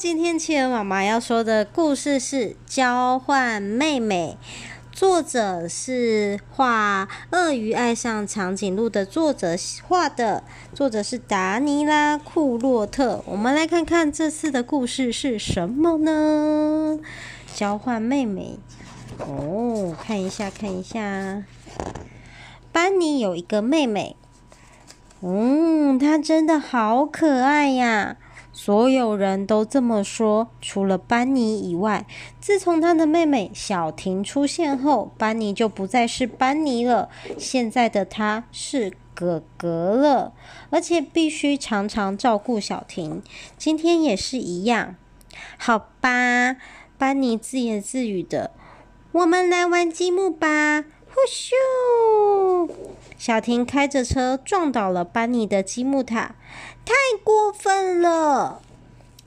今天企鹅妈妈要说的故事是《交换妹妹》，作者是画《鳄鱼爱上长颈鹿》的作者画的，作者是达尼拉·库洛特。我们来看看这次的故事是什么呢？交换妹妹哦，看一下，看一下。班尼有一个妹妹，嗯，她真的好可爱呀。所有人都这么说，除了班尼以外。自从他的妹妹小婷出现后，班尼就不再是班尼了。现在的他是哥哥了，而且必须常常照顾小婷。今天也是一样。好吧，班尼自言自语的：“我们来玩积木吧！”呼咻！小婷开着车撞倒了班尼的积木塔。太过分了！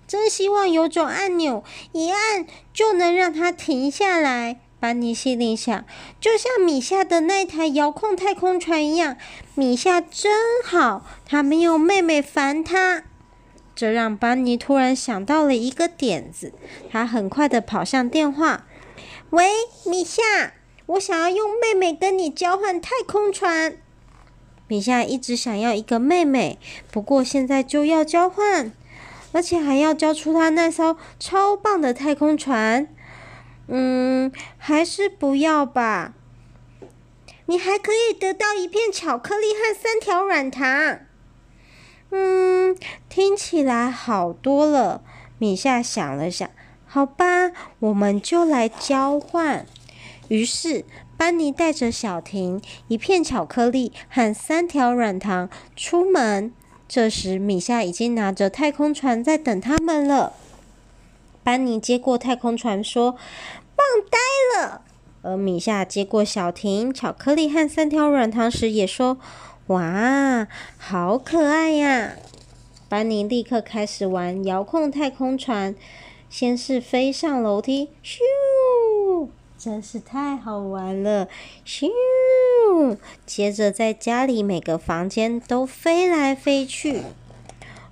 真希望有种按钮，一按就能让它停下来。班尼心里想，就像米夏的那台遥控太空船一样。米夏真好，他没有妹妹烦他。这让班尼突然想到了一个点子，他很快的跑向电话：“喂，米夏，我想要用妹妹跟你交换太空船。”米夏一直想要一个妹妹，不过现在就要交换，而且还要交出他那艘超棒的太空船。嗯，还是不要吧。你还可以得到一片巧克力和三条软糖。嗯，听起来好多了。米夏想了想，好吧，我们就来交换。于是。班尼带着小婷、一片巧克力和三条软糖出门。这时，米夏已经拿着太空船在等他们了。班尼接过太空船，说：“棒呆了。”而米夏接过小婷、巧克力和三条软糖时，也说：“哇，好可爱呀！”班尼立刻开始玩遥控太空船，先是飞上楼梯，咻！真是太好玩了，咻！接着在家里每个房间都飞来飞去。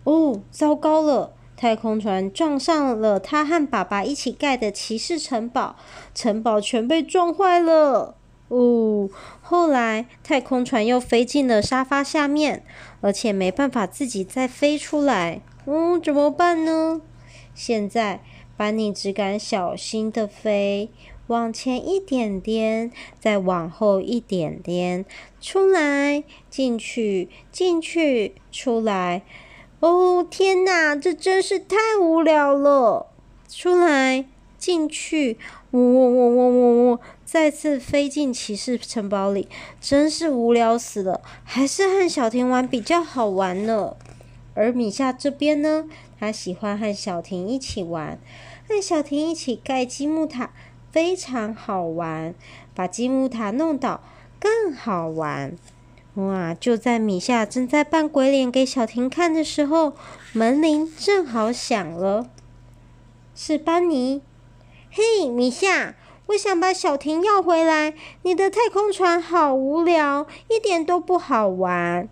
哦，糟糕了！太空船撞上了他和爸爸一起盖的骑士城堡，城堡全被撞坏了。哦，后来太空船又飞进了沙发下面，而且没办法自己再飞出来。嗯，怎么办呢？现在班尼只敢小心的飞。往前一点点，再往后一点点，出来，进去，进去，出来。哦，天哪，这真是太无聊了！出来，进去，呜呜呜呜呜呜，再次飞进骑士城堡里，真是无聊死了。还是和小婷玩比较好玩呢。而米夏这边呢，他喜欢和小婷一起玩，和小婷一起盖积木塔。非常好玩，把积木塔弄倒更好玩。哇！就在米夏正在扮鬼脸给小婷看的时候，门铃正好响了。是班尼。嘿，米夏，我想把小婷要回来。你的太空船好无聊，一点都不好玩。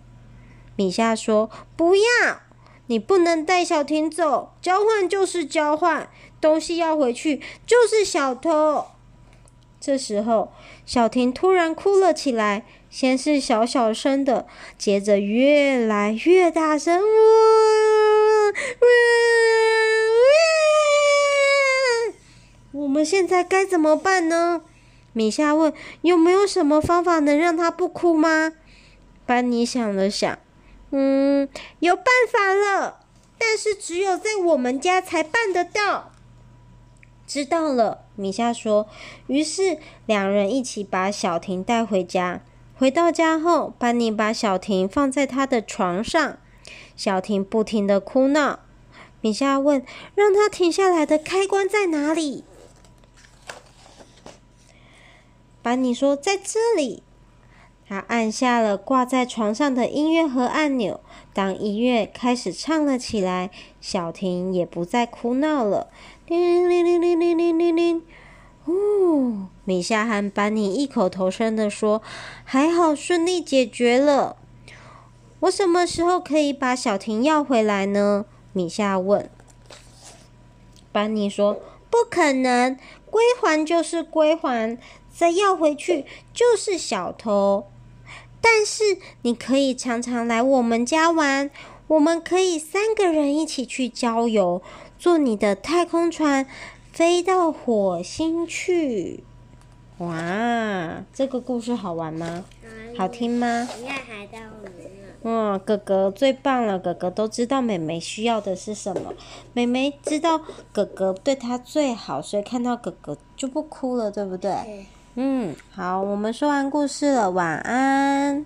米夏说：“不要，你不能带小婷走。交换就是交换。”东西要回去，就是小偷。这时候，小婷突然哭了起来，先是小小声的，接着越来越大声。呜呜呜！我们现在该怎么办呢？米夏问：“有没有什么方法能让她不哭吗？”班尼想了想，嗯，有办法了，但是只有在我们家才办得到。知道了，米夏说。于是两人一起把小婷带回家。回到家后，班尼把小婷放在他的床上。小婷不停的哭闹。米夏问：“让他停下来的开关在哪里？”班尼说：“在这里。”他按下了挂在床上的音乐盒按钮。当音乐开始唱了起来，小婷也不再哭闹了。叮铃铃铃铃铃铃铃铃！哦，米夏和班尼异口同声地说：“还好，顺利解决了。”我什么时候可以把小婷要回来呢？米夏问。班尼说：“不可能，归还就是归还，再要回去就是小偷。但是你可以常常来我们家玩，我们可以三个人一起去郊游，坐你的太空船飞到火星去。”哇，这个故事好玩吗？好听吗？应该还在后面呢。嗯，哥哥最棒了，哥哥都知道妹妹需要的是什么，妹妹知道哥哥对她最好，所以看到哥哥就不哭了，对不对？嗯，好，我们说完故事了，晚安。